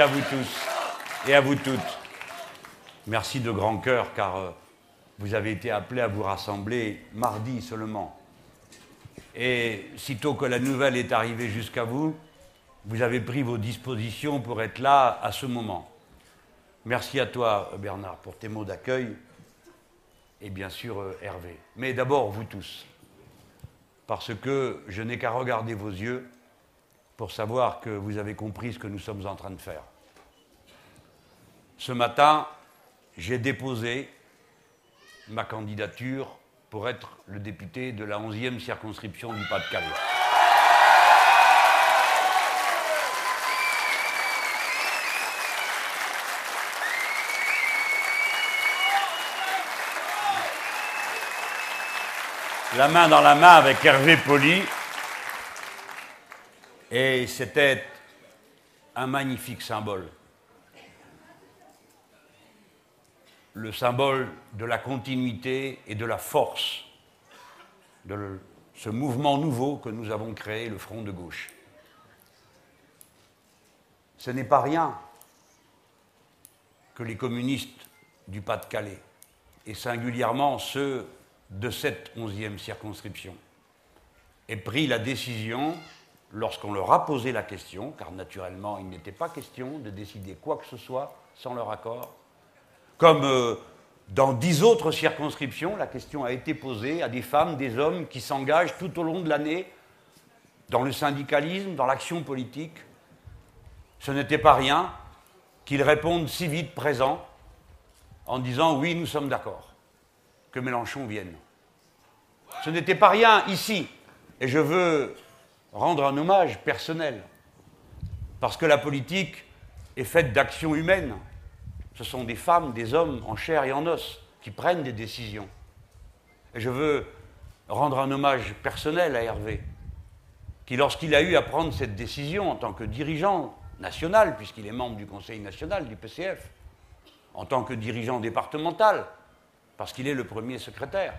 À vous tous et à vous toutes. Merci de grand cœur car euh, vous avez été appelés à vous rassembler mardi seulement. Et sitôt que la nouvelle est arrivée jusqu'à vous, vous avez pris vos dispositions pour être là à ce moment. Merci à toi, Bernard, pour tes mots d'accueil et bien sûr euh, Hervé. Mais d'abord, vous tous, parce que je n'ai qu'à regarder vos yeux pour savoir que vous avez compris ce que nous sommes en train de faire. Ce matin, j'ai déposé ma candidature pour être le député de la 11e circonscription du Pas-de-Calais. La main dans la main avec Hervé Poli. Et c'était un magnifique symbole. le symbole de la continuité et de la force de ce mouvement nouveau que nous avons créé, le Front de gauche. Ce n'est pas rien que les communistes du Pas-de-Calais, et singulièrement ceux de cette onzième circonscription, aient pris la décision, lorsqu'on leur a posé la question, car naturellement il n'était pas question de décider quoi que ce soit sans leur accord, comme euh, dans dix autres circonscriptions, la question a été posée à des femmes, des hommes qui s'engagent tout au long de l'année dans le syndicalisme, dans l'action politique. Ce n'était pas rien qu'ils répondent si vite présent en disant oui, nous sommes d'accord que Mélenchon vienne. Ce n'était pas rien ici. Et je veux rendre un hommage personnel. Parce que la politique est faite d'actions humaines ce sont des femmes, des hommes en chair et en os qui prennent des décisions. Et je veux rendre un hommage personnel à Hervé, qui lorsqu'il a eu à prendre cette décision en tant que dirigeant national, puisqu'il est membre du Conseil national du PCF, en tant que dirigeant départemental, parce qu'il est le premier secrétaire,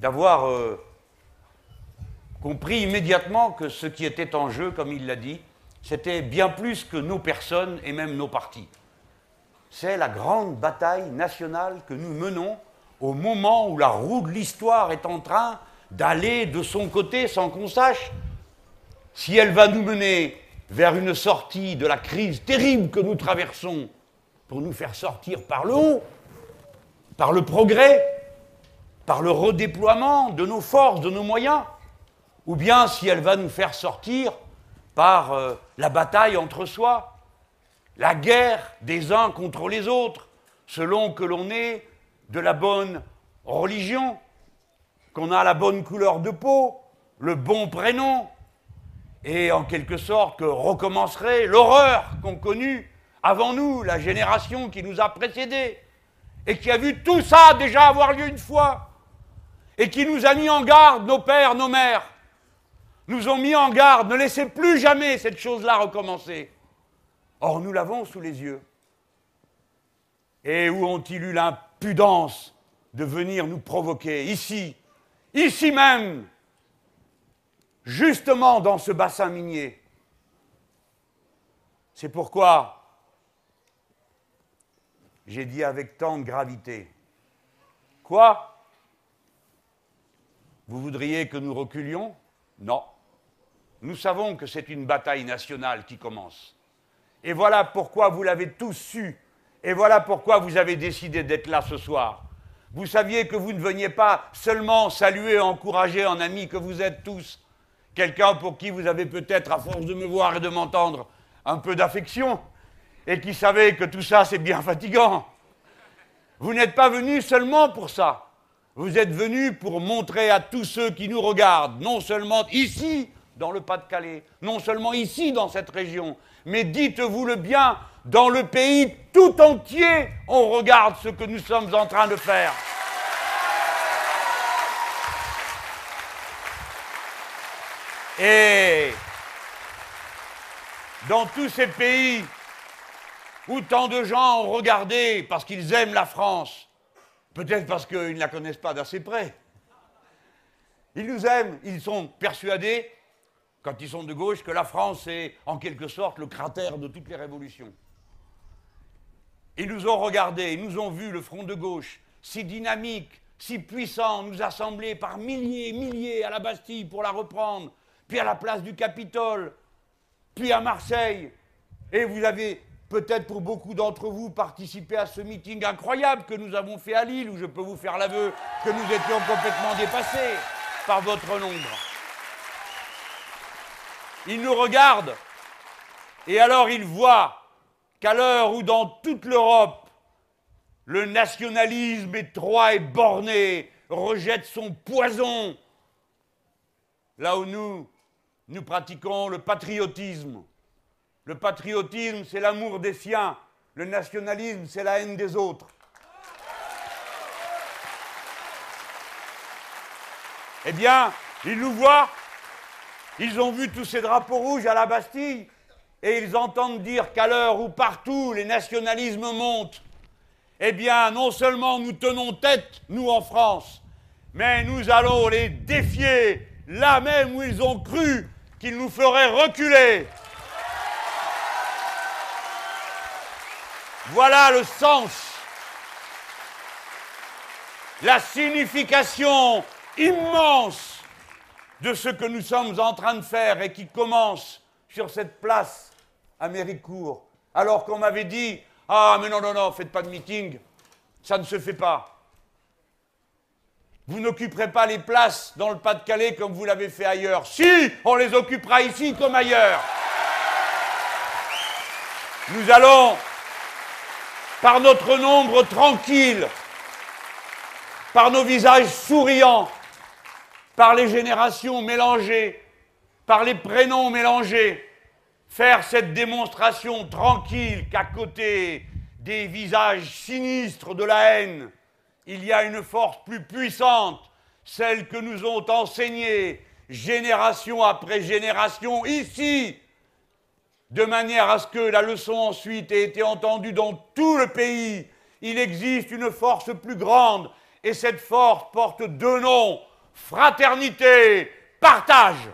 d'avoir euh, compris immédiatement que ce qui était en jeu, comme il l'a dit, c'était bien plus que nos personnes et même nos partis. C'est la grande bataille nationale que nous menons au moment où la roue de l'histoire est en train d'aller de son côté sans qu'on sache si elle va nous mener vers une sortie de la crise terrible que nous traversons pour nous faire sortir par le haut, par le progrès, par le redéploiement de nos forces, de nos moyens, ou bien si elle va nous faire sortir par euh, la bataille entre soi, la guerre des uns contre les autres, selon que l'on est de la bonne religion, qu'on a la bonne couleur de peau, le bon prénom, et en quelque sorte recommencerait l'horreur qu'ont connue avant nous, la génération qui nous a précédés, et qui a vu tout ça déjà avoir lieu une fois, et qui nous a mis en garde, nos pères, nos mères, nous ont mis en garde, ne laissez plus jamais cette chose-là recommencer. Or, nous l'avons sous les yeux. Et où ont-ils eu l'impudence de venir nous provoquer Ici, ici même, justement dans ce bassin minier. C'est pourquoi j'ai dit avec tant de gravité, quoi? Vous voudriez que nous reculions? Non. Nous savons que c'est une bataille nationale qui commence. Et voilà pourquoi vous l'avez tous su. Et voilà pourquoi vous avez décidé d'être là ce soir. Vous saviez que vous ne veniez pas seulement saluer, encourager en ami que vous êtes tous, quelqu'un pour qui vous avez peut-être, à force de me voir et de m'entendre, un peu d'affection, et qui savait que tout ça c'est bien fatigant. Vous n'êtes pas venu seulement pour ça. Vous êtes venu pour montrer à tous ceux qui nous regardent, non seulement ici, dans le Pas-de-Calais, non seulement ici, dans cette région, mais dites-vous le bien, dans le pays tout entier, on regarde ce que nous sommes en train de faire. Et dans tous ces pays où tant de gens ont regardé parce qu'ils aiment la France, peut-être parce qu'ils ne la connaissent pas d'assez près, ils nous aiment, ils sont persuadés quand ils sont de gauche, que la France est en quelque sorte le cratère de toutes les révolutions. Ils nous ont regardés, ils nous ont vu le front de gauche, si dynamique, si puissant, nous assembler par milliers milliers à la Bastille pour la reprendre, puis à la place du Capitole, puis à Marseille. Et vous avez peut-être pour beaucoup d'entre vous participé à ce meeting incroyable que nous avons fait à Lille, où je peux vous faire l'aveu que nous étions complètement dépassés par votre nombre. Ils nous regardent, et alors ils voient qu'à l'heure où dans toute l'Europe, le nationalisme étroit et borné rejette son poison, là où nous, nous pratiquons le patriotisme. Le patriotisme, c'est l'amour des siens. Le nationalisme, c'est la haine des autres. Eh bien, ils nous voient, ils ont vu tous ces drapeaux rouges à la Bastille, et ils entendent dire qu'à l'heure où partout les nationalismes montent, eh bien, non seulement nous tenons tête, nous en France, mais nous allons les défier là même où ils ont cru qu'ils nous feraient reculer. Voilà le sens, la signification immense de ce que nous sommes en train de faire et qui commence sur cette place à Méricourt, alors qu'on m'avait dit Ah, mais non, non, non, faites pas de meeting, ça ne se fait pas. Vous n'occuperez pas les places dans le Pas-de-Calais comme vous l'avez fait ailleurs. Si, on les occupera ici comme ailleurs. Nous allons, par notre nombre tranquille, par nos visages souriants, par les générations mélangées, par les prénoms mélangés, faire cette démonstration tranquille qu'à côté des visages sinistres de la haine, il y a une force plus puissante, celle que nous ont enseignée génération après génération ici, de manière à ce que la leçon ensuite ait été entendue dans tout le pays. Il existe une force plus grande et cette force porte deux noms, fraternité, partage.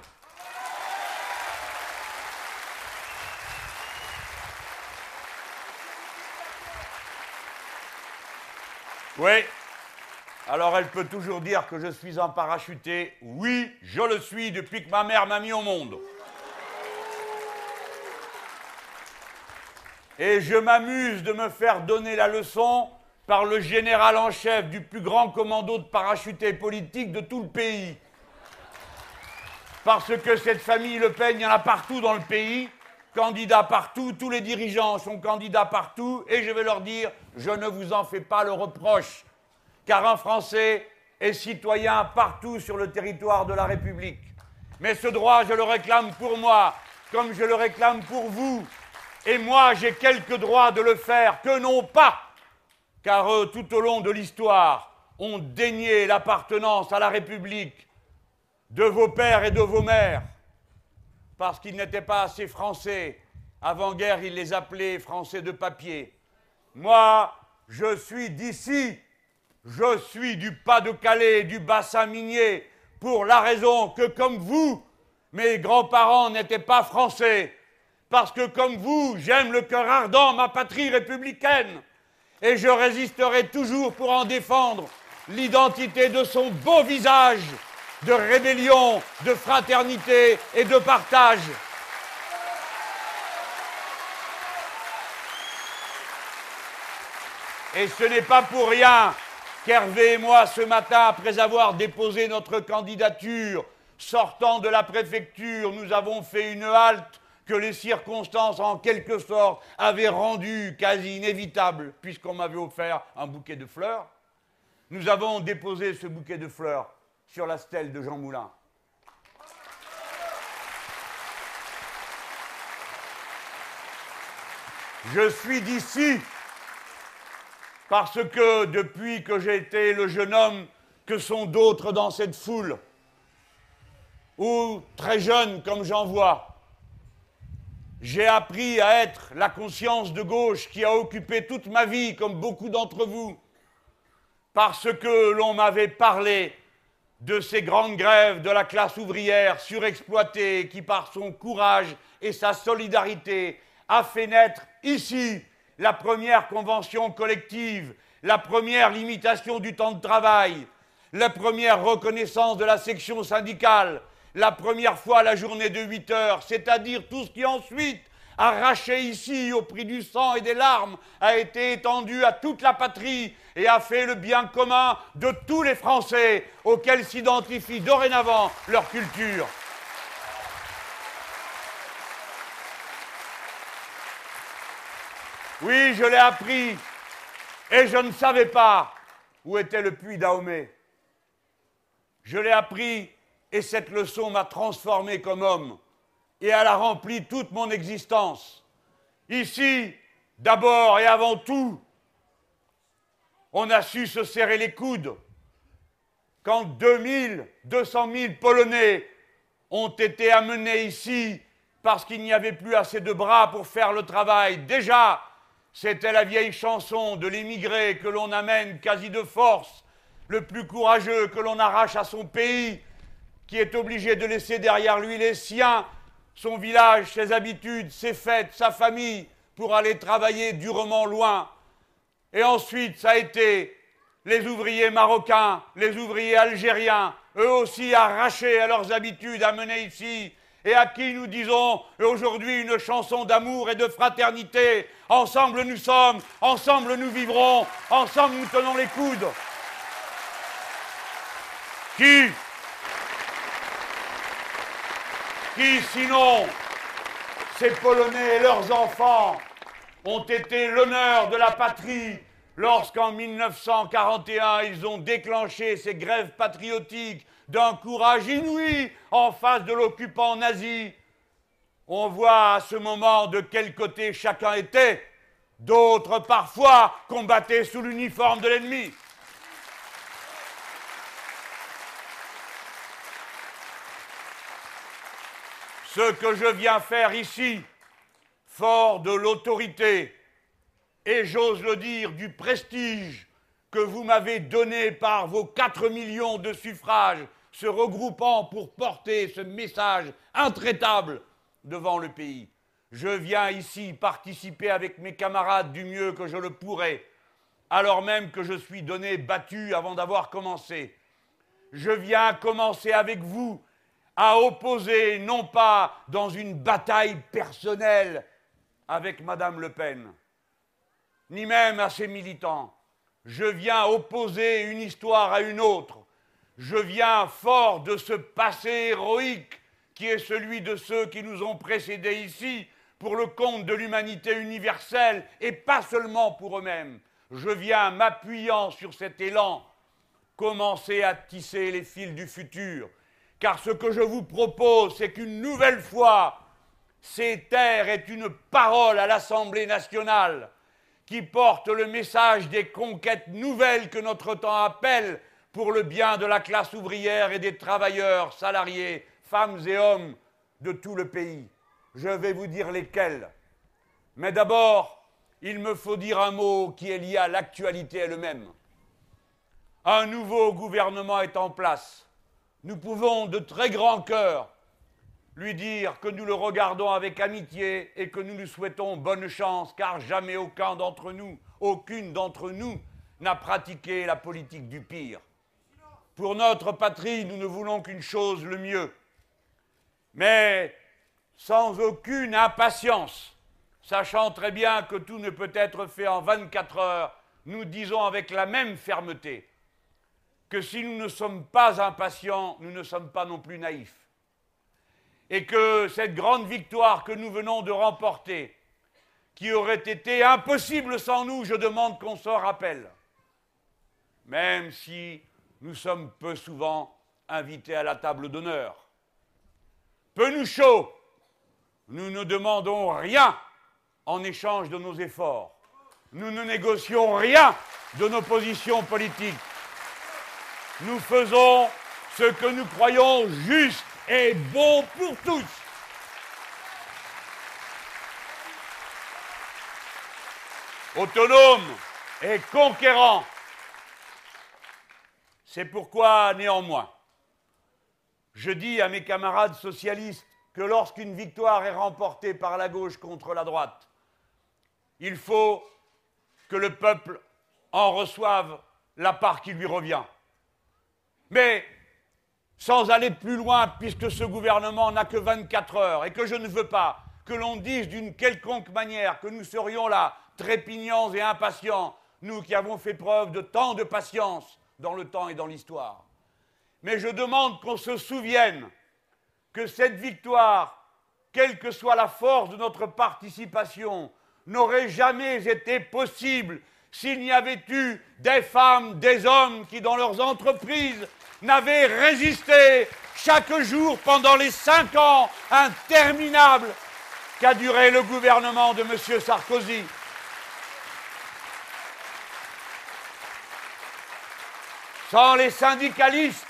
Oui. Alors elle peut toujours dire que je suis un parachuté. Oui, je le suis depuis que ma mère m'a mis au monde. Et je m'amuse de me faire donner la leçon par le général en chef du plus grand commando de parachutés politiques de tout le pays. Parce que cette famille Le Pen, il y en a partout dans le pays candidats partout, tous les dirigeants sont candidats partout, et je vais leur dire, je ne vous en fais pas le reproche, car un Français est citoyen partout sur le territoire de la République. Mais ce droit, je le réclame pour moi, comme je le réclame pour vous. Et moi, j'ai quelques droits de le faire que non pas, car eux, tout au long de l'histoire, ont dénié l'appartenance à la République de vos pères et de vos mères parce qu'ils n'étaient pas assez français. Avant-guerre, ils les appelaient français de papier. Moi, je suis d'ici. Je suis du Pas-de-Calais, du bassin minier, pour la raison que, comme vous, mes grands-parents n'étaient pas français. Parce que, comme vous, j'aime le cœur ardent, ma patrie républicaine. Et je résisterai toujours pour en défendre l'identité de son beau visage de rébellion, de fraternité et de partage. Et ce n'est pas pour rien qu'Hervé et moi, ce matin, après avoir déposé notre candidature, sortant de la préfecture, nous avons fait une halte que les circonstances, en quelque sorte, avaient rendue quasi inévitable, puisqu'on m'avait offert un bouquet de fleurs. Nous avons déposé ce bouquet de fleurs sur la stèle de Jean Moulin. Je suis d'ici parce que depuis que j'ai été le jeune homme que sont d'autres dans cette foule, ou très jeune comme j'en vois, j'ai appris à être la conscience de gauche qui a occupé toute ma vie, comme beaucoup d'entre vous, parce que l'on m'avait parlé de ces grandes grèves de la classe ouvrière surexploitée qui, par son courage et sa solidarité, a fait naître ici la première convention collective, la première limitation du temps de travail, la première reconnaissance de la section syndicale, la première fois la journée de 8 heures, c'est-à-dire tout ce qui ensuite arraché ici au prix du sang et des larmes, a été étendu à toute la patrie et a fait le bien commun de tous les Français auxquels s'identifie dorénavant leur culture. Oui, je l'ai appris et je ne savais pas où était le puits d'Aomé. Je l'ai appris et cette leçon m'a transformé comme homme et elle a rempli toute mon existence. Ici, d'abord et avant tout, on a su se serrer les coudes. Quand 2000, 200 000 Polonais ont été amenés ici parce qu'il n'y avait plus assez de bras pour faire le travail, déjà, c'était la vieille chanson de l'émigré que l'on amène quasi de force, le plus courageux que l'on arrache à son pays, qui est obligé de laisser derrière lui les siens son village, ses habitudes, ses fêtes, sa famille, pour aller travailler durement loin. Et ensuite, ça a été les ouvriers marocains, les ouvriers algériens, eux aussi arrachés à leurs habitudes, amenés ici, et à qui nous disons aujourd'hui une chanson d'amour et de fraternité. Ensemble nous sommes, ensemble nous vivrons, ensemble nous tenons les coudes. Qui qui, sinon, ces Polonais et leurs enfants ont été l'honneur de la patrie lorsqu'en 1941 ils ont déclenché ces grèves patriotiques d'un courage inouï en face de l'occupant nazi. On voit à ce moment de quel côté chacun était. D'autres parfois combattaient sous l'uniforme de l'ennemi. Ce que je viens faire ici, fort de l'autorité et j'ose le dire du prestige que vous m'avez donné par vos 4 millions de suffrages, se regroupant pour porter ce message intraitable devant le pays. Je viens ici participer avec mes camarades du mieux que je le pourrais, alors même que je suis donné battu avant d'avoir commencé. Je viens commencer avec vous à opposer, non pas dans une bataille personnelle avec Madame Le Pen, ni même à ses militants. Je viens opposer une histoire à une autre. Je viens fort de ce passé héroïque qui est celui de ceux qui nous ont précédés ici pour le compte de l'humanité universelle et pas seulement pour eux-mêmes. Je viens, m'appuyant sur cet élan, commencer à tisser les fils du futur, car ce que je vous propose, c'est qu'une nouvelle fois, ces terres est une parole à l'Assemblée nationale qui porte le message des conquêtes nouvelles que notre temps appelle pour le bien de la classe ouvrière et des travailleurs, salariés, femmes et hommes de tout le pays. Je vais vous dire lesquels. Mais d'abord, il me faut dire un mot qui est lié à l'actualité elle-même. Un nouveau gouvernement est en place nous pouvons de très grand cœur lui dire que nous le regardons avec amitié et que nous lui souhaitons bonne chance, car jamais aucun d'entre nous, aucune d'entre nous n'a pratiqué la politique du pire. Pour notre patrie, nous ne voulons qu'une chose, le mieux. Mais sans aucune impatience, sachant très bien que tout ne peut être fait en 24 heures, nous disons avec la même fermeté que si nous ne sommes pas impatients, nous ne sommes pas non plus naïfs. Et que cette grande victoire que nous venons de remporter, qui aurait été impossible sans nous, je demande qu'on s'en rappelle. Même si nous sommes peu souvent invités à la table d'honneur. Peu nous chaud, nous ne demandons rien en échange de nos efforts. Nous ne négocions rien de nos positions politiques nous faisons ce que nous croyons juste et bon pour tous. Autonome et conquérant. C'est pourquoi, néanmoins, je dis à mes camarades socialistes que lorsqu'une victoire est remportée par la gauche contre la droite, il faut que le peuple en reçoive la part qui lui revient. Mais sans aller plus loin, puisque ce gouvernement n'a que 24 heures et que je ne veux pas que l'on dise d'une quelconque manière que nous serions là, trépignants et impatients, nous qui avons fait preuve de tant de patience dans le temps et dans l'histoire. Mais je demande qu'on se souvienne que cette victoire, quelle que soit la force de notre participation, n'aurait jamais été possible s'il n'y avait eu des femmes, des hommes qui, dans leurs entreprises, n'avaient résisté chaque jour pendant les cinq ans interminables qu'a duré le gouvernement de M. Sarkozy. Sans les syndicalistes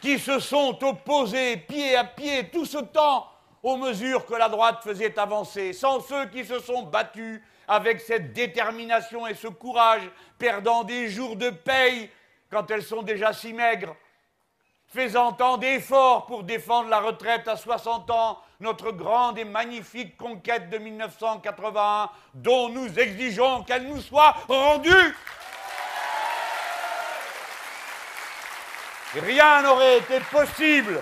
qui se sont opposés pied à pied tout ce temps aux mesures que la droite faisait avancer, sans ceux qui se sont battus avec cette détermination et ce courage, perdant des jours de paye quand elles sont déjà si maigres, faisant tant d'efforts pour défendre la retraite à 60 ans, notre grande et magnifique conquête de 1981, dont nous exigeons qu'elle nous soit rendue. Rien n'aurait été possible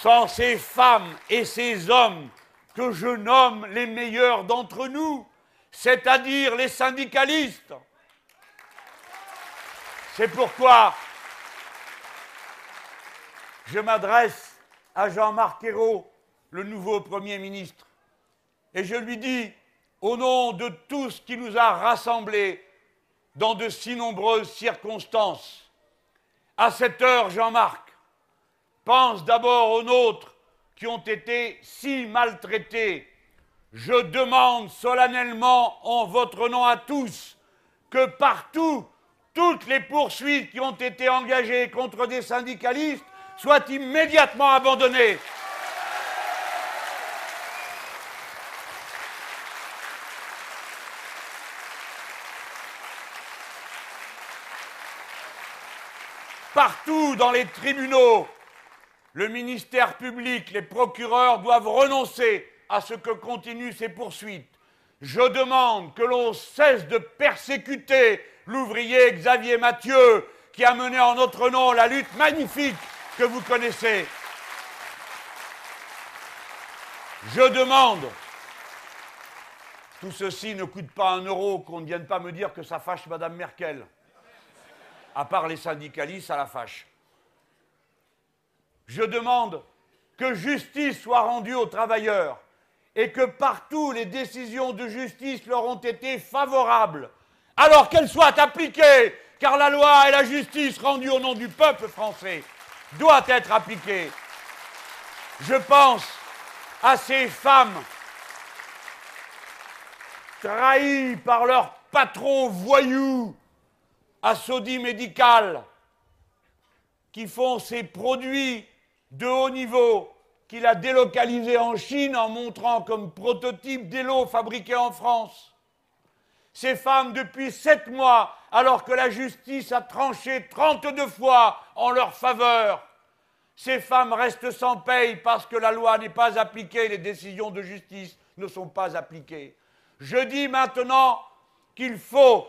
sans ces femmes et ces hommes que je nomme les meilleurs d'entre nous, c'est-à-dire les syndicalistes. C'est pourquoi je m'adresse à Jean-Marc Ayrault, le nouveau Premier ministre, et je lui dis, au nom de tout ce qui nous a rassemblés, dans de si nombreuses circonstances. À cette heure, Jean-Marc, pense d'abord aux nôtres qui ont été si maltraités. Je demande solennellement en votre nom à tous que partout, toutes les poursuites qui ont été engagées contre des syndicalistes soient immédiatement abandonnées. Partout dans les tribunaux, le ministère public, les procureurs doivent renoncer à ce que continuent ces poursuites. Je demande que l'on cesse de persécuter l'ouvrier Xavier Mathieu qui a mené en notre nom la lutte magnifique que vous connaissez. Je demande, tout ceci ne coûte pas un euro, qu'on ne vienne pas me dire que ça fâche Madame Merkel à part les syndicalistes, à la fâche. Je demande que justice soit rendue aux travailleurs et que partout les décisions de justice leur ont été favorables, alors qu'elles soient appliquées, car la loi et la justice rendue au nom du peuple français doivent être appliquées. Je pense à ces femmes trahies par leurs patrons voyous à Saudi Médical, qui font ces produits de haut niveau, qu'il a délocalisés en Chine en montrant comme prototype des lots fabriqués en France. Ces femmes, depuis sept mois, alors que la justice a tranché 32 fois en leur faveur, ces femmes restent sans paye parce que la loi n'est pas appliquée, les décisions de justice ne sont pas appliquées. Je dis maintenant qu'il faut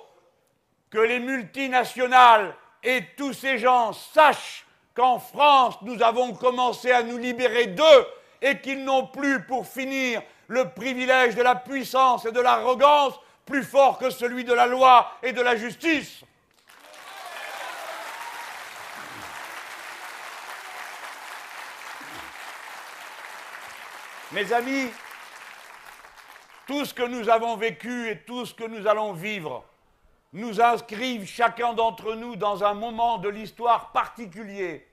que les multinationales et tous ces gens sachent qu'en France, nous avons commencé à nous libérer d'eux et qu'ils n'ont plus, pour finir, le privilège de la puissance et de l'arrogance plus fort que celui de la loi et de la justice. Mes amis, tout ce que nous avons vécu et tout ce que nous allons vivre, nous inscrivent chacun d'entre nous dans un moment de l'histoire particulier.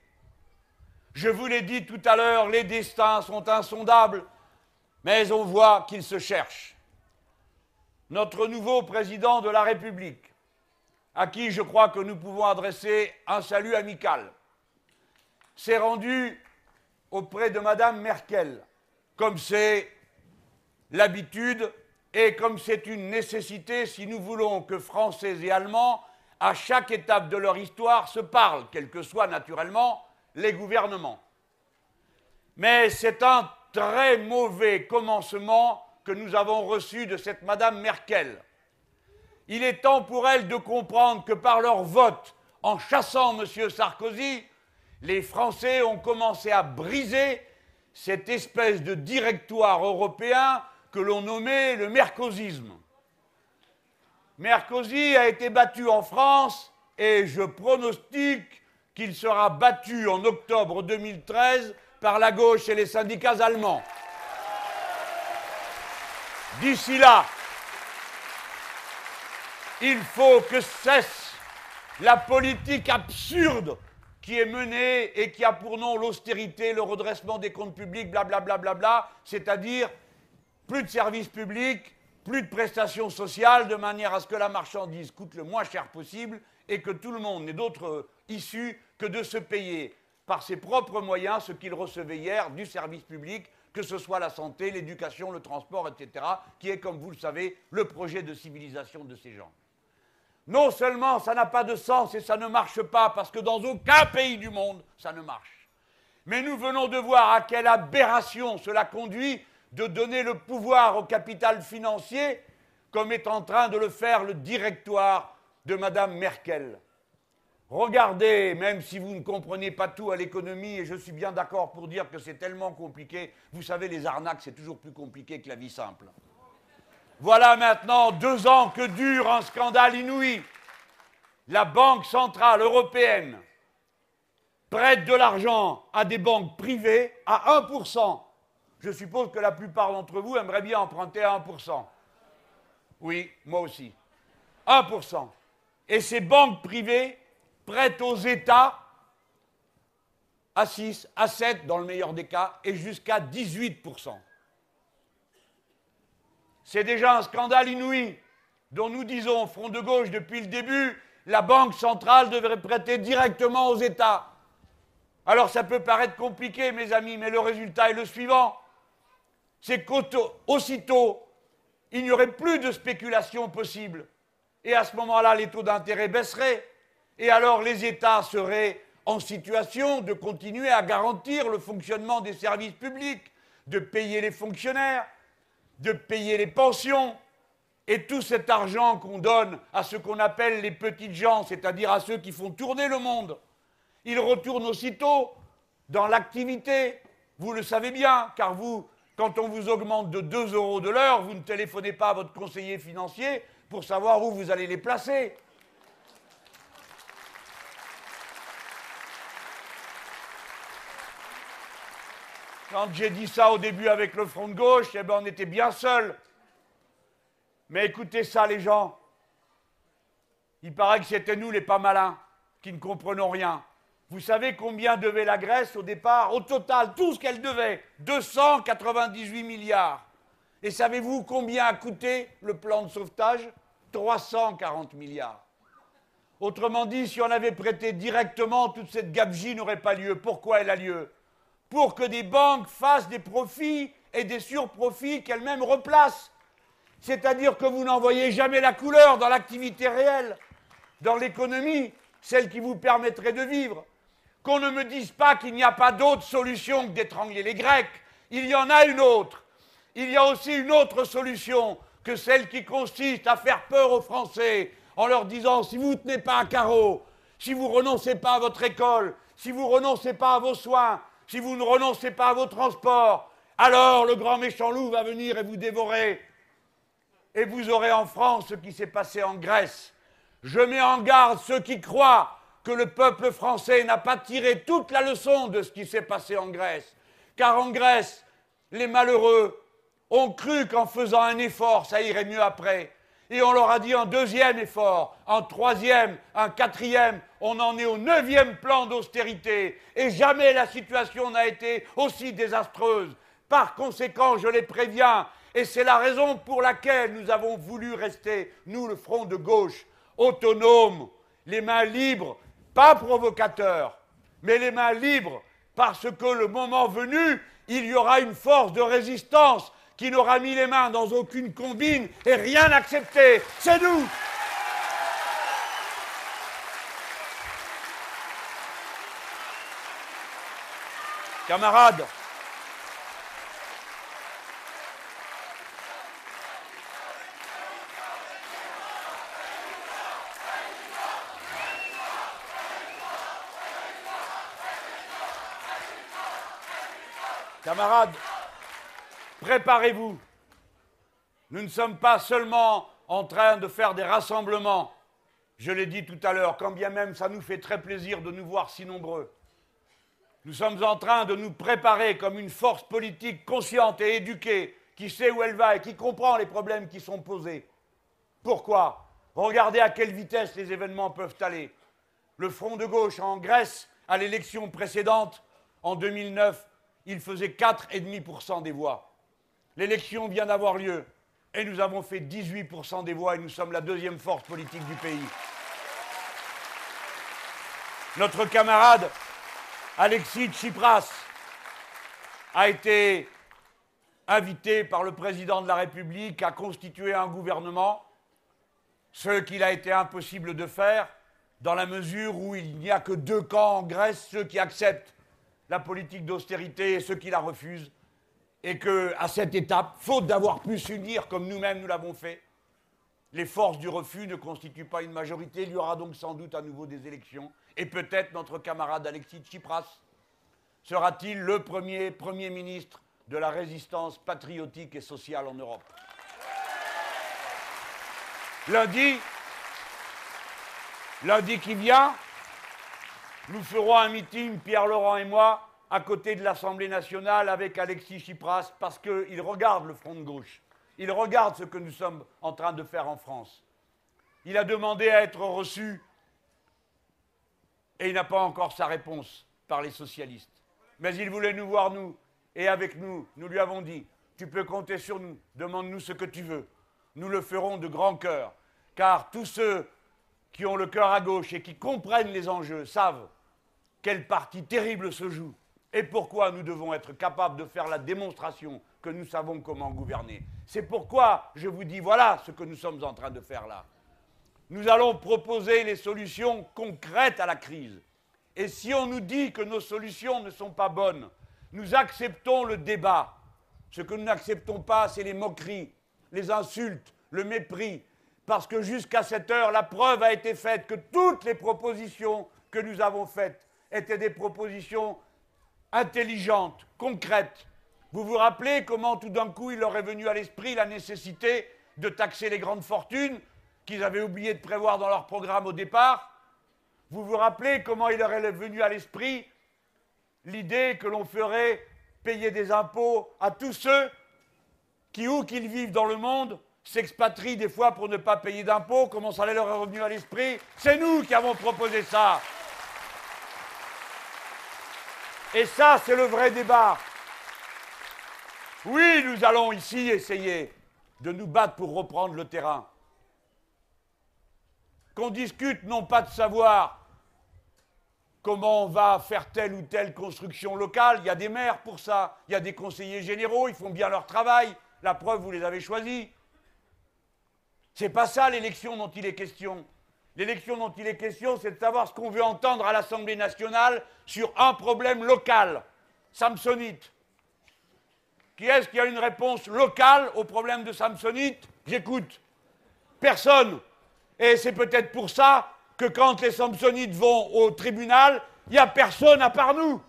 Je vous l'ai dit tout à l'heure, les destins sont insondables, mais on voit qu'ils se cherchent. Notre nouveau président de la République, à qui je crois que nous pouvons adresser un salut amical, s'est rendu auprès de Madame Merkel, comme c'est l'habitude et comme c'est une nécessité si nous voulons que Français et Allemands à chaque étape de leur histoire, se parlent, quels que soient naturellement les gouvernements. Mais c'est un très mauvais commencement que nous avons reçu de cette Madame Merkel. Il est temps pour elle de comprendre que par leur vote, en chassant M. Sarkozy, les Français ont commencé à briser cette espèce de directoire européen que l'on nommait le mercosisme. Mercosi a été battu en France et je pronostique qu'il sera battu en octobre 2013 par la gauche et les syndicats allemands. D'ici là, il faut que cesse la politique absurde qui est menée et qui a pour nom l'austérité, le redressement des comptes publics, blablabla, bla, bla, bla, c'est-à-dire plus de services publics, plus de prestations sociales, de manière à ce que la marchandise coûte le moins cher possible et que tout le monde n'ait d'autre issue que de se payer par ses propres moyens ce qu'il recevait hier du service public que ce soit la santé, l'éducation, le transport, etc., qui est, comme vous le savez, le projet de civilisation de ces gens. Non seulement ça n'a pas de sens et ça ne marche pas, parce que dans aucun pays du monde, ça ne marche, mais nous venons de voir à quelle aberration cela conduit de donner le pouvoir au capital financier, comme est en train de le faire le directoire de Mme Merkel. Regardez, même si vous ne comprenez pas tout à l'économie, et je suis bien d'accord pour dire que c'est tellement compliqué, vous savez, les arnaques, c'est toujours plus compliqué que la vie simple. Voilà maintenant deux ans que dure un scandale inouï. La Banque centrale européenne prête de l'argent à des banques privées à 1%. Je suppose que la plupart d'entre vous aimeraient bien emprunter à 1%. Oui, moi aussi. 1%. Et ces banques privées prête aux États à 6, à 7 dans le meilleur des cas, et jusqu'à 18%. C'est déjà un scandale inouï dont nous disons, Front de gauche, depuis le début, la Banque centrale devrait prêter directement aux États. Alors ça peut paraître compliqué, mes amis, mais le résultat est le suivant. C'est qu'aussitôt, il n'y aurait plus de spéculation possible. Et à ce moment-là, les taux d'intérêt baisseraient. Et alors les États seraient en situation de continuer à garantir le fonctionnement des services publics, de payer les fonctionnaires, de payer les pensions, et tout cet argent qu'on donne à ce qu'on appelle les petites gens, c'est-à-dire à ceux qui font tourner le monde, il retourne aussitôt dans l'activité. Vous le savez bien, car vous, quand on vous augmente de 2 euros de l'heure, vous ne téléphonez pas à votre conseiller financier pour savoir où vous allez les placer. Quand j'ai dit ça au début avec le front de gauche, eh ben on était bien seuls. Mais écoutez ça, les gens. Il paraît que c'était nous les pas malins, qui ne comprenons rien. Vous savez combien devait la Grèce au départ? Au total, tout ce qu'elle devait, 298 milliards. Et savez-vous combien a coûté le plan de sauvetage? 340 milliards. Autrement dit, si on avait prêté directement, toute cette gabegie n'aurait pas lieu. Pourquoi elle a lieu? Pour que des banques fassent des profits et des surprofits qu'elles-mêmes replacent. C'est-à-dire que vous n'envoyez jamais la couleur dans l'activité réelle, dans l'économie, celle qui vous permettrait de vivre. Qu'on ne me dise pas qu'il n'y a pas d'autre solution que d'étrangler les Grecs. Il y en a une autre. Il y a aussi une autre solution que celle qui consiste à faire peur aux Français en leur disant si vous ne tenez pas à carreau, si vous renoncez pas à votre école, si vous renoncez pas à vos soins, si vous ne renoncez pas à vos transports, alors le grand méchant loup va venir et vous dévorer. Et vous aurez en France ce qui s'est passé en Grèce. Je mets en garde ceux qui croient que le peuple français n'a pas tiré toute la leçon de ce qui s'est passé en Grèce. Car en Grèce, les malheureux ont cru qu'en faisant un effort, ça irait mieux après et on leur a dit un deuxième effort, un troisième, un quatrième, on en est au neuvième plan d'austérité, et jamais la situation n'a été aussi désastreuse. Par conséquent, je les préviens, et c'est la raison pour laquelle nous avons voulu rester, nous, le front de gauche, autonomes, les mains libres, pas provocateur, mais les mains libres, parce que le moment venu, il y aura une force de résistance qui n'aura mis les mains dans aucune combine et rien accepté. C'est nous. Camarades, Camarades, préparez-vous. Nous ne sommes pas seulement en train de faire des rassemblements, je l'ai dit tout à l'heure, quand bien même ça nous fait très plaisir de nous voir si nombreux. Nous sommes en train de nous préparer comme une force politique consciente et éduquée, qui sait où elle va et qui comprend les problèmes qui sont posés. Pourquoi? Regardez à quelle vitesse les événements peuvent aller. Le Front de gauche en Grèce, à l'élection précédente, en 2009, il faisait 4,5% des voix. L'élection vient d'avoir lieu et nous avons fait 18% des voix et nous sommes la deuxième force politique du pays. Notre camarade Alexis Tsipras a été invité par le président de la République à constituer un gouvernement, ce qu'il a été impossible de faire dans la mesure où il n'y a que deux camps en Grèce, ceux qui acceptent la politique d'austérité et ceux qui la refusent, et que, à cette étape, faute d'avoir pu s'unir comme nous-mêmes nous l'avons fait, les forces du refus ne constituent pas une majorité. Il y aura donc sans doute à nouveau des élections. Et peut-être notre camarade Alexis Tsipras sera-t-il le premier Premier ministre de la résistance patriotique et sociale en Europe. Lundi, lundi qui vient, nous ferons un meeting, Pierre Laurent et moi, à côté de l'Assemblée nationale avec Alexis Tsipras, parce qu'il regarde le front de gauche. Il regarde ce que nous sommes en train de faire en France. Il a demandé à être reçu et il n'a pas encore sa réponse par les socialistes. Mais il voulait nous voir, nous, et avec nous, nous lui avons dit, tu peux compter sur nous, demande-nous ce que tu veux. Nous le ferons de grand cœur, car tous ceux qui ont le cœur à gauche et qui comprennent les enjeux savent quelle partie terrible se joue et pourquoi nous devons être capables de faire la démonstration que nous savons comment gouverner. C'est pourquoi je vous dis voilà ce que nous sommes en train de faire là. Nous allons proposer les solutions concrètes à la crise. Et si on nous dit que nos solutions ne sont pas bonnes, nous acceptons le débat. Ce que nous n'acceptons pas, c'est les moqueries, les insultes, le mépris, parce que jusqu'à cette heure, la preuve a été faite que toutes les propositions que nous avons faites étaient des propositions intelligentes, concrètes. Vous vous rappelez comment tout d'un coup il leur est venu à l'esprit la nécessité de taxer les grandes fortunes qu'ils avaient oublié de prévoir dans leur programme au départ? Vous vous rappelez comment il leur est venu à l'esprit l'idée que l'on ferait payer des impôts à tous ceux qui, où qu'ils vivent dans le monde, s'expatrient des fois pour ne pas payer d'impôts, comment ça leur est revenu à l'esprit? C'est nous qui avons proposé ça. Et ça, c'est le vrai débat. Oui, nous allons ici essayer de nous battre pour reprendre le terrain. Qu'on discute non pas de savoir comment on va faire telle ou telle construction locale, il y a des maires pour ça, il y a des conseillers généraux, ils font bien leur travail, la preuve, vous les avez choisis. C'est pas ça l'élection dont il est question. L'élection dont il est question, c'est de savoir ce qu'on veut entendre à l'Assemblée nationale sur un problème local, Samsonite. Qui est-ce qui a une réponse locale au problème de Samsonite? J'écoute. Personne. Et c'est peut-être pour ça que quand les Samsonites vont au tribunal, il n'y a personne à part nous.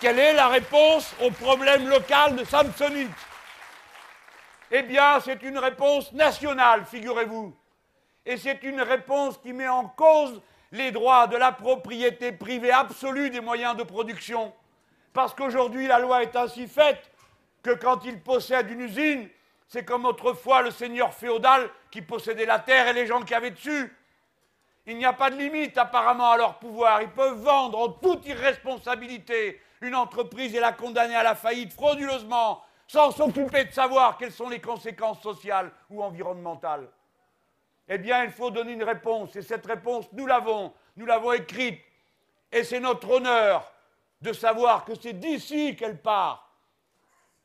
Quelle est la réponse au problème local de Samsonite? Eh bien, c'est une réponse nationale, figurez-vous. Et c'est une réponse qui met en cause les droits de la propriété privée absolue des moyens de production. Parce qu'aujourd'hui, la loi est ainsi faite que quand il possède une usine, c'est comme autrefois le seigneur féodal qui possédait la terre et les gens qui avaient dessus. Il n'y a pas de limite apparemment à leur pouvoir. Ils peuvent vendre en toute irresponsabilité une entreprise et la condamner à la faillite frauduleusement sans s'occuper de savoir quelles sont les conséquences sociales ou environnementales Eh bien, il faut donner une réponse. Et cette réponse, nous l'avons. Nous l'avons écrite. Et c'est notre honneur de savoir que c'est d'ici qu'elle part.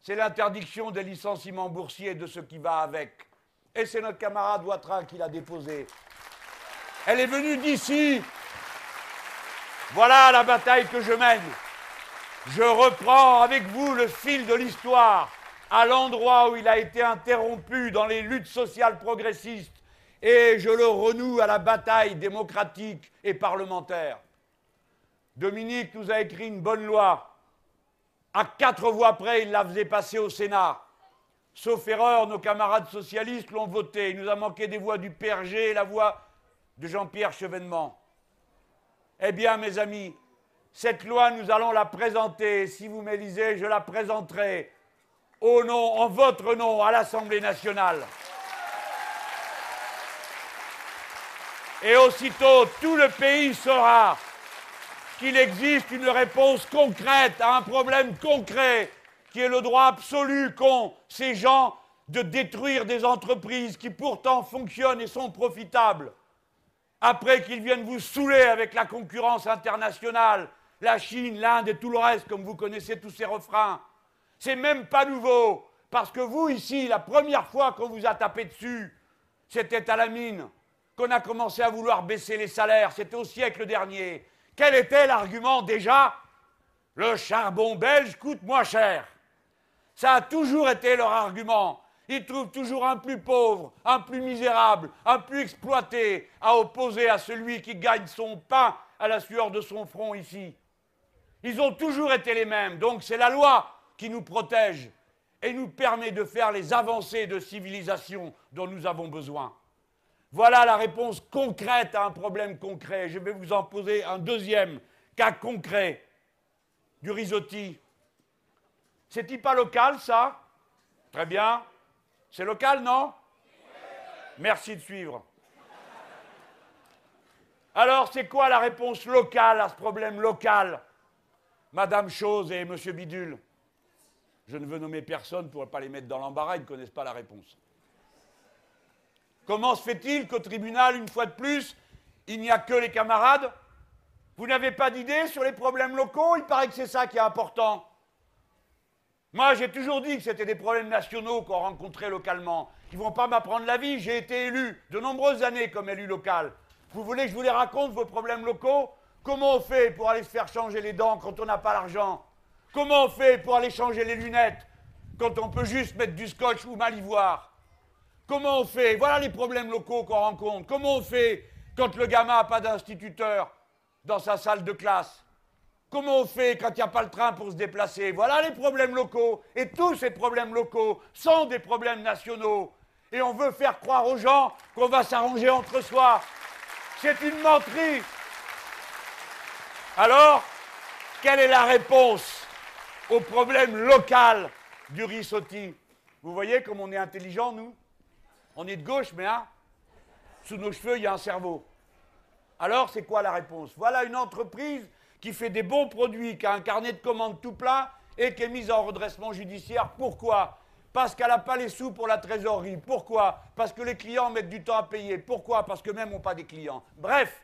C'est l'interdiction des licenciements boursiers de ce qui va avec. Et c'est notre camarade Ouattara qui l'a déposée. Elle est venue d'ici. Voilà la bataille que je mène. Je reprends avec vous le fil de l'histoire à l'endroit où il a été interrompu dans les luttes sociales progressistes et je le renoue à la bataille démocratique et parlementaire. Dominique nous a écrit une bonne loi. À quatre voix près, il la faisait passer au Sénat. Sauf erreur, nos camarades socialistes l'ont voté. Il nous a manqué des voix du PRG et la voix de Jean-Pierre Chevènement. Eh bien, mes amis, cette loi, nous allons la présenter. Si vous m'élisez, je la présenterai au nom, en votre nom, à l'Assemblée nationale. Et aussitôt, tout le pays saura qu'il existe une réponse concrète à un problème concret qui est le droit absolu qu'ont ces gens de détruire des entreprises qui pourtant fonctionnent et sont profitables. Après qu'ils viennent vous saouler avec la concurrence internationale, la Chine, l'Inde et tout le reste, comme vous connaissez tous ces refrains. C'est même pas nouveau, parce que vous, ici, la première fois qu'on vous a tapé dessus, c'était à la mine, qu'on a commencé à vouloir baisser les salaires, c'était au siècle dernier. Quel était l'argument déjà? Le charbon belge coûte moins cher. Ça a toujours été leur argument. Ils trouvent toujours un plus pauvre, un plus misérable, un plus exploité à opposer à celui qui gagne son pain à la sueur de son front ici. Ils ont toujours été les mêmes. Donc c'est la loi qui nous protège et nous permet de faire les avancées de civilisation dont nous avons besoin. Voilà la réponse concrète à un problème concret. Je vais vous en poser un deuxième cas concret du risotti. C'est-il pas local, ça? Très bien. C'est local, non? Merci de suivre. Alors, c'est quoi la réponse locale à ce problème local? Madame Chose et Monsieur Bidule. Je ne veux nommer personne pour ne pas les mettre dans l'embarras, ils ne connaissent pas la réponse. Comment se fait-il qu'au tribunal, une fois de plus, il n'y a que les camarades? Vous n'avez pas d'idée sur les problèmes locaux? Il paraît que c'est ça qui est important. Moi, j'ai toujours dit que c'était des problèmes nationaux qu'on rencontrait localement. Ils ne vont pas m'apprendre la vie. J'ai été élu de nombreuses années comme élu local. Vous voulez que je vous les raconte, vos problèmes locaux? Comment on fait pour aller se faire changer les dents quand on n'a pas l'argent? Comment on fait pour aller changer les lunettes quand on peut juste mettre du scotch ou mal y voir Comment on fait? Voilà les problèmes locaux qu'on rencontre. Comment on fait quand le gamin n'a pas d'instituteur dans sa salle de classe? Comment on fait quand il n'y a pas le train pour se déplacer? Voilà les problèmes locaux. Et tous ces problèmes locaux sont des problèmes nationaux. Et on veut faire croire aux gens qu'on va s'arranger entre soi. C'est une menterie. Alors, quelle est la réponse au problème local du rissotti Vous voyez comme on est intelligent, nous? On est de gauche, mais hein, sous nos cheveux, il y a un cerveau. Alors, c'est quoi la réponse? Voilà une entreprise qui fait des bons produits, qui a un carnet de commandes tout plein et qui est mise en redressement judiciaire. Pourquoi? Parce qu'elle n'a pas les sous pour la trésorerie. Pourquoi? Parce que les clients mettent du temps à payer. Pourquoi? Parce que même n'ont pas des clients. Bref,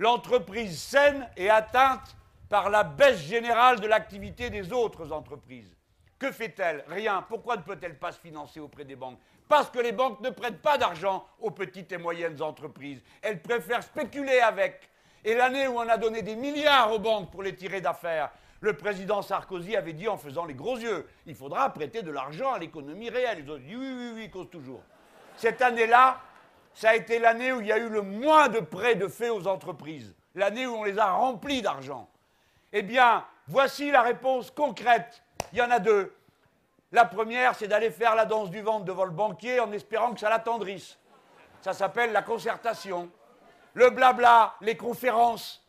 l'entreprise saine est atteinte par la baisse générale de l'activité des autres entreprises. Que fait-elle? Rien. Pourquoi ne peut-elle pas se financer auprès des banques? Parce que les banques ne prêtent pas d'argent aux petites et moyennes entreprises. Elles préfèrent spéculer avec. Et l'année où on a donné des milliards aux banques pour les tirer d'affaires, le président Sarkozy avait dit en faisant les gros yeux, il faudra prêter de l'argent à l'économie réelle. Ils ont dit oui, oui, oui, cause toujours. Cette année-là, ça a été l'année où il y a eu le moins de prêts de fait aux entreprises, l'année où on les a remplis d'argent. Eh bien, voici la réponse concrète. Il y en a deux. La première, c'est d'aller faire la danse du ventre devant le banquier en espérant que ça l'attendrisse. Ça s'appelle la concertation. Le blabla, les conférences.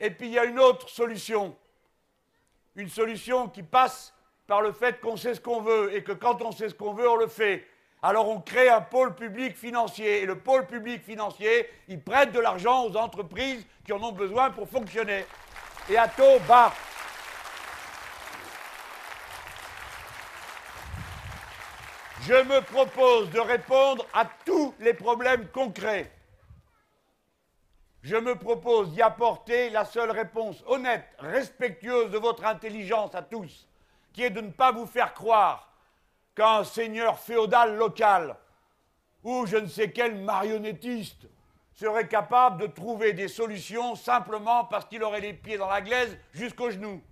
Et puis il y a une autre solution. Une solution qui passe par le fait qu'on sait ce qu'on veut et que quand on sait ce qu'on veut, on le fait. Alors on crée un pôle public financier. Et le pôle public financier, il prête de l'argent aux entreprises qui en ont besoin pour fonctionner. Et à taux bas. Je me propose de répondre à tous les problèmes concrets. Je me propose d'y apporter la seule réponse honnête, respectueuse de votre intelligence à tous, qui est de ne pas vous faire croire qu'un seigneur féodal local ou je ne sais quel marionnettiste serait capable de trouver des solutions simplement parce qu'il aurait les pieds dans la glaise jusqu'aux genoux.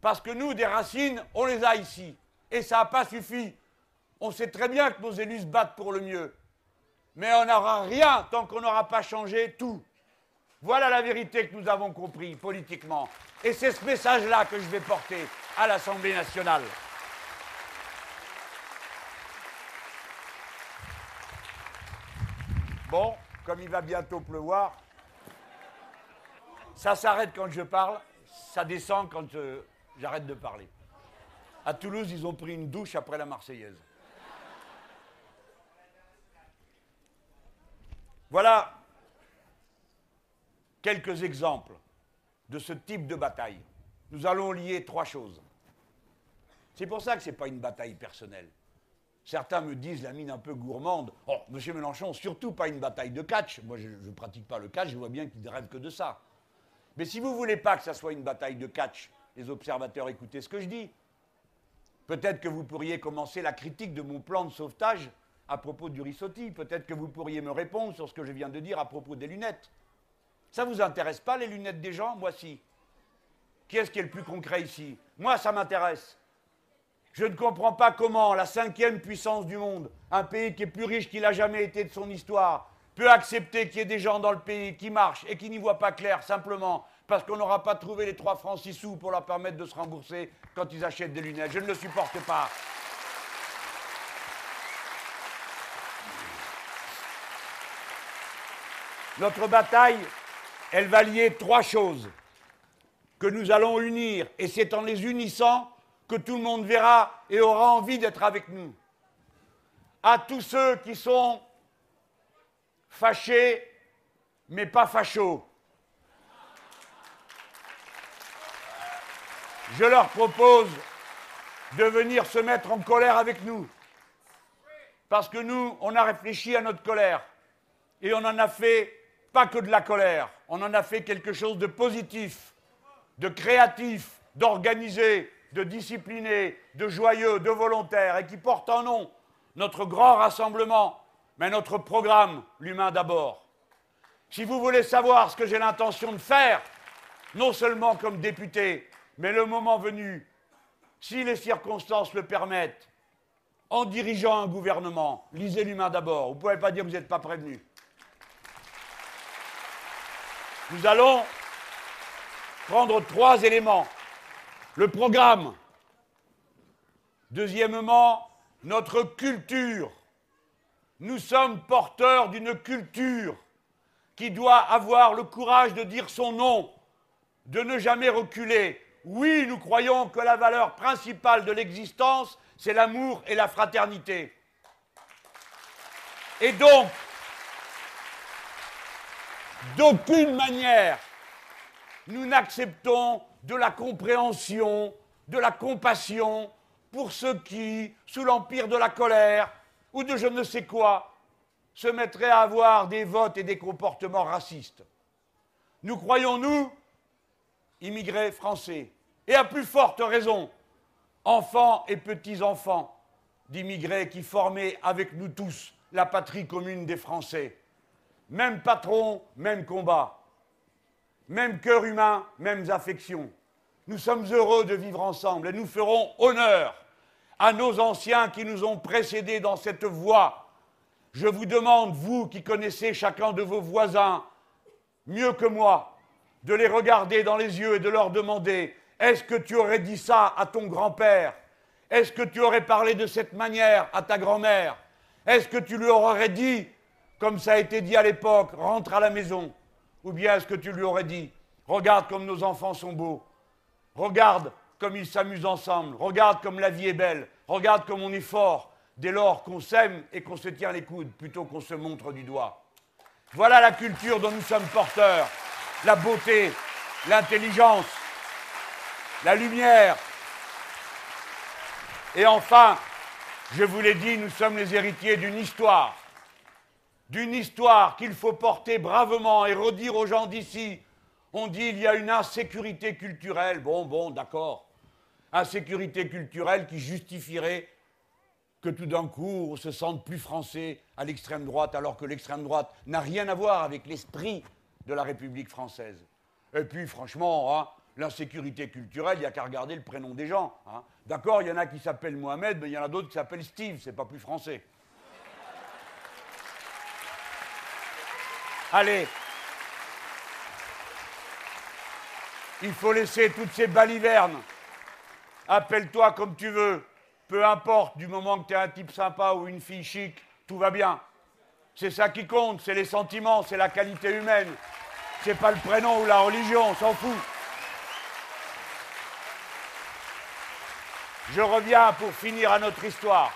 Parce que nous, des racines, on les a ici. Et ça n'a pas suffi. On sait très bien que nos élus se battent pour le mieux. Mais on n'aura rien tant qu'on n'aura pas changé tout. Voilà la vérité que nous avons compris politiquement. Et c'est ce message-là que je vais porter à l'Assemblée nationale. Bon, comme il va bientôt pleuvoir, ça s'arrête quand je parle, ça descend quand euh, j'arrête de parler. À Toulouse, ils ont pris une douche après la Marseillaise. Voilà quelques exemples de ce type de bataille. Nous allons lier trois choses. C'est pour ça que ce n'est pas une bataille personnelle. Certains me disent la mine un peu gourmande. Oh, monsieur Mélenchon, surtout pas une bataille de catch. Moi, je ne pratique pas le catch, je vois bien qu'il ne rêve que de ça. Mais si vous ne voulez pas que ça soit une bataille de catch, les observateurs, écoutez ce que je dis. Peut-être que vous pourriez commencer la critique de mon plan de sauvetage à propos du rissotti. Peut-être que vous pourriez me répondre sur ce que je viens de dire à propos des lunettes. Ça ne vous intéresse pas, les lunettes des gens? Moi, si. Qui est-ce qui est le plus concret ici? Moi, ça m'intéresse. Je ne comprends pas comment la cinquième puissance du monde, un pays qui est plus riche qu'il n'a jamais été de son histoire, peut accepter qu'il y ait des gens dans le pays qui marchent et qui n'y voient pas clair simplement parce qu'on n'aura pas trouvé les 3 francs 6 sous pour leur permettre de se rembourser quand ils achètent des lunettes. Je ne le supporte pas. Notre bataille, elle va lier trois choses que nous allons unir, et c'est en les unissant que tout le monde verra et aura envie d'être avec nous. À tous ceux qui sont fâchés, mais pas fachos. Je leur propose de venir se mettre en colère avec nous. Parce que nous, on a réfléchi à notre colère. Et on en a fait pas que de la colère, on en a fait quelque chose de positif, de créatif, d'organisé, de discipliné, de joyeux, de volontaire, et qui porte en nom notre grand rassemblement, mais notre programme, l'humain d'abord. Si vous voulez savoir ce que j'ai l'intention de faire, non seulement comme député, mais le moment venu, si les circonstances le permettent, en dirigeant un gouvernement, lisez l'humain d'abord. Vous ne pouvez pas dire que vous n'êtes pas prévenu. Nous allons prendre trois éléments. Le programme. Deuxièmement, notre culture. Nous sommes porteurs d'une culture qui doit avoir le courage de dire son nom, de ne jamais reculer. Oui, nous croyons que la valeur principale de l'existence, c'est l'amour et la fraternité. Et donc, d'aucune manière, nous n'acceptons de la compréhension, de la compassion pour ceux qui, sous l'empire de la colère ou de je ne sais quoi, se mettraient à avoir des votes et des comportements racistes. Nous croyons, nous, immigrés français, et à plus forte raison, enfants et petits-enfants d'immigrés qui formaient avec nous tous la patrie commune des Français. Même patron, même combat. Même cœur humain, mêmes affections. Nous sommes heureux de vivre ensemble et nous ferons honneur à nos anciens qui nous ont précédés dans cette voie. Je vous demande, vous qui connaissez chacun de vos voisins mieux que moi, de les regarder dans les yeux et de leur demander est-ce que tu aurais dit ça à ton grand-père? Est-ce que tu aurais parlé de cette manière à ta grand-mère? Est-ce que tu lui aurais dit comme ça a été dit à l'époque, rentre à la maison? Ou bien est-ce que tu lui aurais dit, regarde comme nos enfants sont beaux, regarde comme ils s'amusent ensemble, regarde comme la vie est belle, regarde comme on est fort, dès lors qu'on s'aime et qu'on se tient les coudes plutôt qu'on se montre du doigt. Voilà la culture dont nous sommes porteurs, la beauté, l'intelligence, la lumière. Et enfin, je vous l'ai dit, nous sommes les héritiers d'une histoire d'une histoire qu'il faut porter bravement et redire aux gens d'ici. On dit il y a une insécurité culturelle. Bon, bon, d'accord. Insécurité culturelle qui justifierait que tout d'un coup on se sente plus français à l'extrême droite alors que l'extrême droite n'a rien à voir avec l'esprit de la République française. Et puis franchement, hein, l'insécurité culturelle, il n'y a qu'à regarder le prénom des gens. Hein. D'accord, il y en a qui s'appellent Mohamed, mais il y en a d'autres qui s'appellent Steve, c'est pas plus français. Allez, il faut laisser toutes ces balivernes. Appelle-toi comme tu veux, peu importe, du moment que tu es un type sympa ou une fille chic, tout va bien. C'est ça qui compte, c'est les sentiments, c'est la qualité humaine. C'est pas le prénom ou la religion, on s'en fout. Je reviens pour finir à notre histoire.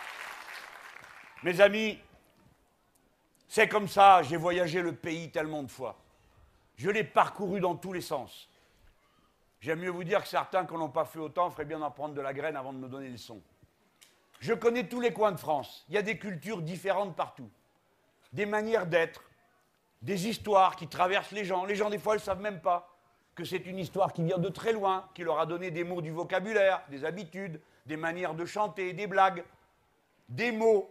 Mes amis, c'est comme ça, j'ai voyagé le pays tellement de fois. Je l'ai parcouru dans tous les sens. J'aime mieux vous dire que certains qui n'ont pas fait autant feraient bien d'en prendre de la graine avant de me donner le son. Je connais tous les coins de France. Il y a des cultures différentes partout. Des manières d'être, des histoires qui traversent les gens. Les gens, des fois, ne savent même pas que c'est une histoire qui vient de très loin, qui leur a donné des mots du vocabulaire, des habitudes, des manières de chanter, des blagues, des mots.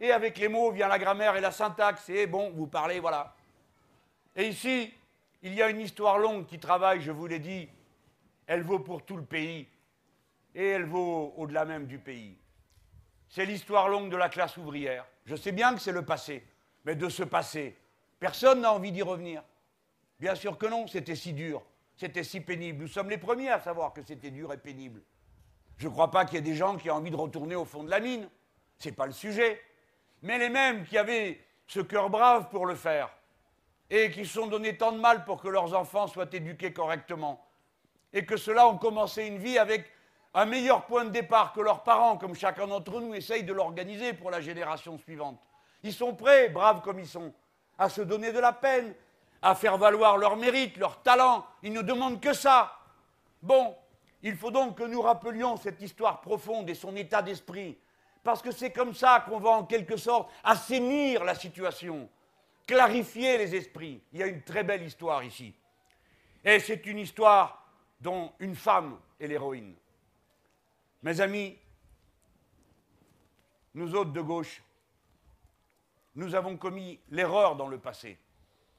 Et avec les mots vient la grammaire et la syntaxe. Et bon, vous parlez, voilà. Et ici, il y a une histoire longue qui travaille, je vous l'ai dit, elle vaut pour tout le pays et elle vaut au-delà même du pays. C'est l'histoire longue de la classe ouvrière. Je sais bien que c'est le passé, mais de ce passé, personne n'a envie d'y revenir. Bien sûr que non, c'était si dur, c'était si pénible. Nous sommes les premiers à savoir que c'était dur et pénible. Je ne crois pas qu'il y ait des gens qui aient envie de retourner au fond de la mine. Ce n'est pas le sujet. Mais les mêmes qui avaient ce cœur brave pour le faire et qui se sont donné tant de mal pour que leurs enfants soient éduqués correctement, et que ceux-là ont commencé une vie avec un meilleur point de départ que leurs parents, comme chacun d'entre nous essaye de l'organiser pour la génération suivante. Ils sont prêts, braves comme ils sont, à se donner de la peine, à faire valoir leur mérite, leur talent. Ils ne demandent que ça. Bon, il faut donc que nous rappelions cette histoire profonde et son état d'esprit, parce que c'est comme ça qu'on va en quelque sorte assainir la situation, clarifier les esprits. Il y a une très belle histoire ici. Et c'est une histoire dont une femme est l'héroïne. Mes amis, nous autres de gauche, nous avons commis l'erreur dans le passé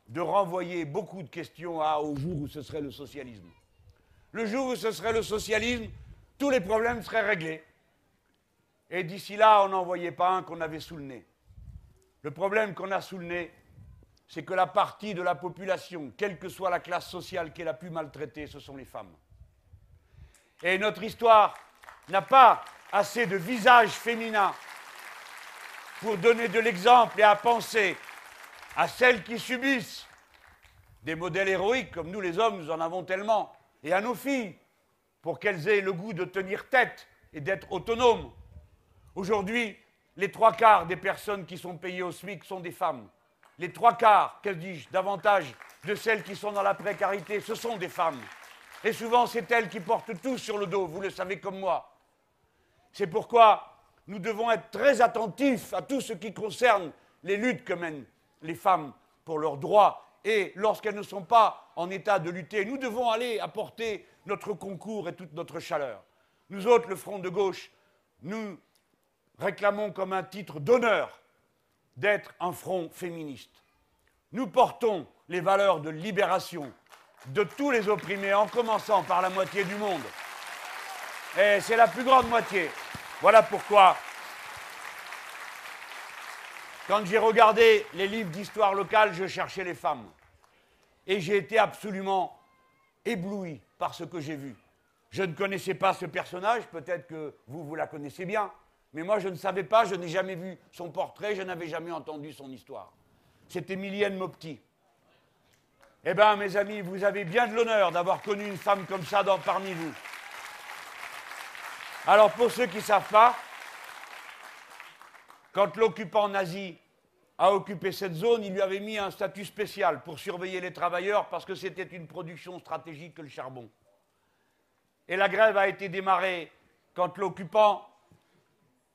de renvoyer beaucoup de questions au jour où ce serait le socialisme. Le jour où ce serait le socialisme, tous les problèmes seraient réglés. Et d'ici là, on n'en voyait pas un qu'on avait sous le nez. Le problème qu'on a sous le nez, c'est que la partie de la population, quelle que soit la classe sociale qui est la plus maltraitée, ce sont les femmes. Et notre histoire n'a pas assez de visages féminins pour donner de l'exemple et à penser à celles qui subissent des modèles héroïques, comme nous les hommes, nous en avons tellement, et à nos filles, pour qu'elles aient le goût de tenir tête et d'être autonomes. Aujourd'hui, les trois quarts des personnes qui sont payées au SMIC sont des femmes les trois quarts, que dis-je, davantage de celles qui sont dans la précarité, ce sont des femmes. Et souvent, c'est elles qui portent tout sur le dos, vous le savez comme moi. C'est pourquoi nous devons être très attentifs à tout ce qui concerne les luttes que mènent les femmes pour leurs droits. Et lorsqu'elles ne sont pas en état de lutter, nous devons aller apporter notre concours et toute notre chaleur. Nous autres, le Front de gauche, nous réclamons comme un titre d'honneur d'être un front féministe. Nous portons les valeurs de libération de tous les opprimés, en commençant par la moitié du monde. Et c'est la plus grande moitié. Voilà pourquoi, quand j'ai regardé les livres d'histoire locale, je cherchais les femmes. Et j'ai été absolument ébloui par ce que j'ai vu. Je ne connaissais pas ce personnage, peut-être que vous, vous la connaissez bien. Mais moi, je ne savais pas, je n'ai jamais vu son portrait, je n'avais jamais entendu son histoire. C'est Emilienne Mopti. Eh bien, mes amis, vous avez bien de l'honneur d'avoir connu une femme comme ça dans, parmi vous. Alors, pour ceux qui ne savent pas, quand l'occupant nazi a occupé cette zone, il lui avait mis un statut spécial pour surveiller les travailleurs parce que c'était une production stratégique que le charbon. Et la grève a été démarrée quand l'occupant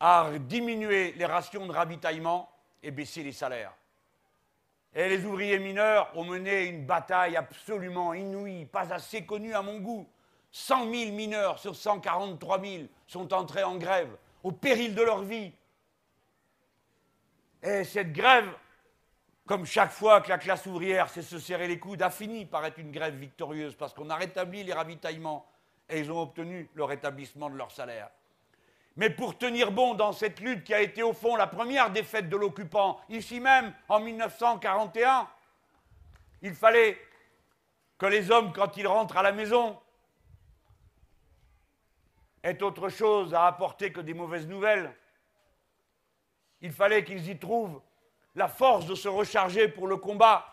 à diminuer les rations de ravitaillement et baisser les salaires. Et les ouvriers mineurs ont mené une bataille absolument inouïe, pas assez connue à mon goût. 100 000 mineurs sur 143 000 sont entrés en grève, au péril de leur vie, Et cette grève, comme chaque fois que la classe ouvrière sait se serrer les coudes, a fini par être une grève victorieuse parce qu'on a rétabli les ravitaillements et ils ont obtenu le rétablissement de leur salaire. Mais pour tenir bon dans cette lutte qui a été au fond la première défaite de l'occupant, ici même en 1941, il fallait que les hommes, quand ils rentrent à la maison, aient autre chose à apporter que des mauvaises nouvelles. Il fallait qu'ils y trouvent la force de se recharger pour le combat.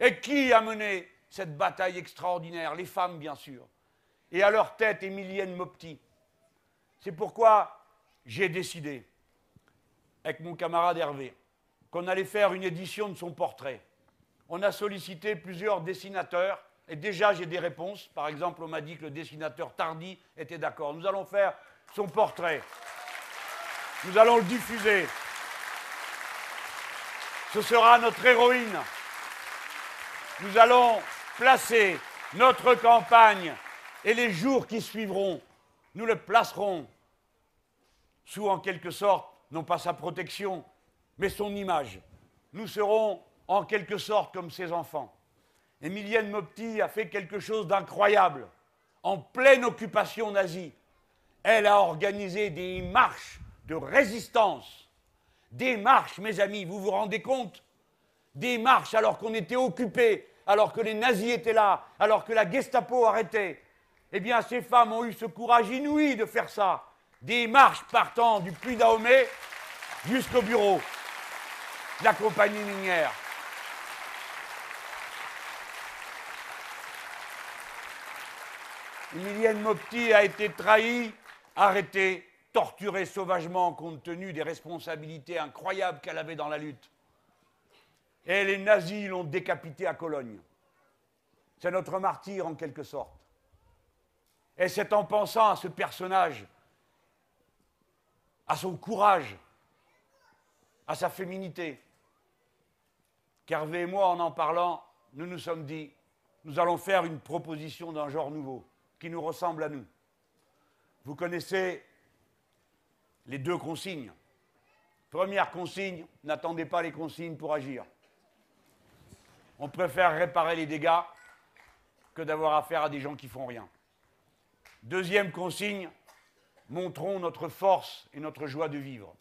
Et qui a mené cette bataille extraordinaire? Les femmes, bien sûr. Et à leur tête, Émilienne Mopti. C'est pourquoi j'ai décidé, avec mon camarade Hervé, qu'on allait faire une édition de son portrait. On a sollicité plusieurs dessinateurs, et déjà j'ai des réponses. Par exemple, on m'a dit que le dessinateur Tardy était d'accord. Nous allons faire son portrait. Nous allons le diffuser. Ce sera notre héroïne. Nous allons placer notre campagne et les jours qui suivront, nous le placerons sous en quelque sorte, non pas sa protection, mais son image. Nous serons en quelque sorte comme ses enfants. Emilienne Mopti a fait quelque chose d'incroyable. En pleine occupation nazie, elle a organisé des marches de résistance des marches, mes amis, vous vous rendez compte? Des marches alors qu'on était occupé, alors que les nazis étaient là, alors que la Gestapo arrêtait. Eh bien, ces femmes ont eu ce courage inouï de faire ça. Des marches partant du Puy d'Ahomey jusqu'au bureau de la compagnie minière. Emilienne Mopti a été trahie, arrêtée, torturée sauvagement compte tenu des responsabilités incroyables qu'elle avait dans la lutte. Et les nazis l'ont décapitée à Cologne. C'est notre martyr en quelque sorte. Et c'est en pensant à ce personnage, à son courage, à sa féminité, qu'Hervé et moi, en en parlant, nous nous sommes dit, nous allons faire une proposition d'un genre nouveau, qui nous ressemble à nous. Vous connaissez les deux consignes. Première consigne, n'attendez pas les consignes pour agir. On préfère réparer les dégâts que d'avoir affaire à des gens qui font rien. Deuxième consigne, montrons notre force et notre joie de vivre.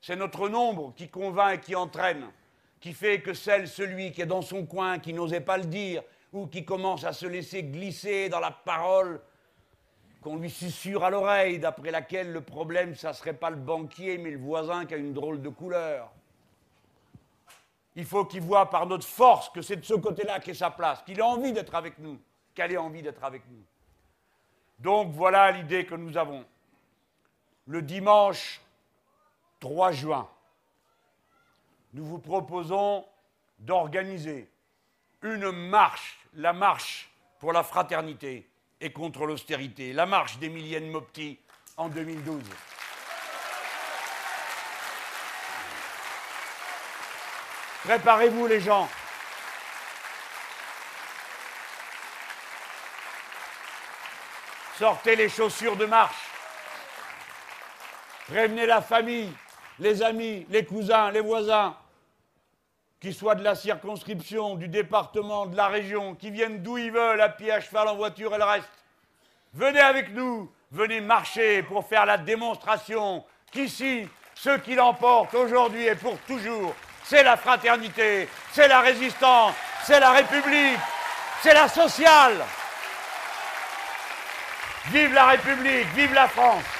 C'est notre nombre qui convainc et qui entraîne, qui fait que celle, celui qui est dans son coin, qui n'osait pas le dire, ou qui commence à se laisser glisser dans la parole, qu'on lui susurre à l'oreille, d'après laquelle le problème, ça ne serait pas le banquier, mais le voisin qui a une drôle de couleur. Il faut qu'il voit par notre force que c'est de ce côté-là qu'est sa place, qu'il a envie d'être avec nous, qu'elle ait envie d'être avec nous. Donc voilà l'idée que nous avons. Le dimanche 3 juin, nous vous proposons d'organiser une marche, la marche pour la fraternité, et contre l'austérité. La marche d'Emilienne Mopti en 2012. Préparez-vous les gens. Sortez les chaussures de marche. Prévenez la famille, les amis, les cousins, les voisins qu'ils soient de la circonscription, du département, de la région, qui viennent d'où ils veulent, à pied, à cheval, en voiture et le reste. Venez avec nous, venez marcher pour faire la démonstration qu'ici, ce qui l'emporte aujourd'hui et pour toujours, c'est la fraternité, c'est la résistance, c'est la République, c'est la sociale. Vive la République, vive la France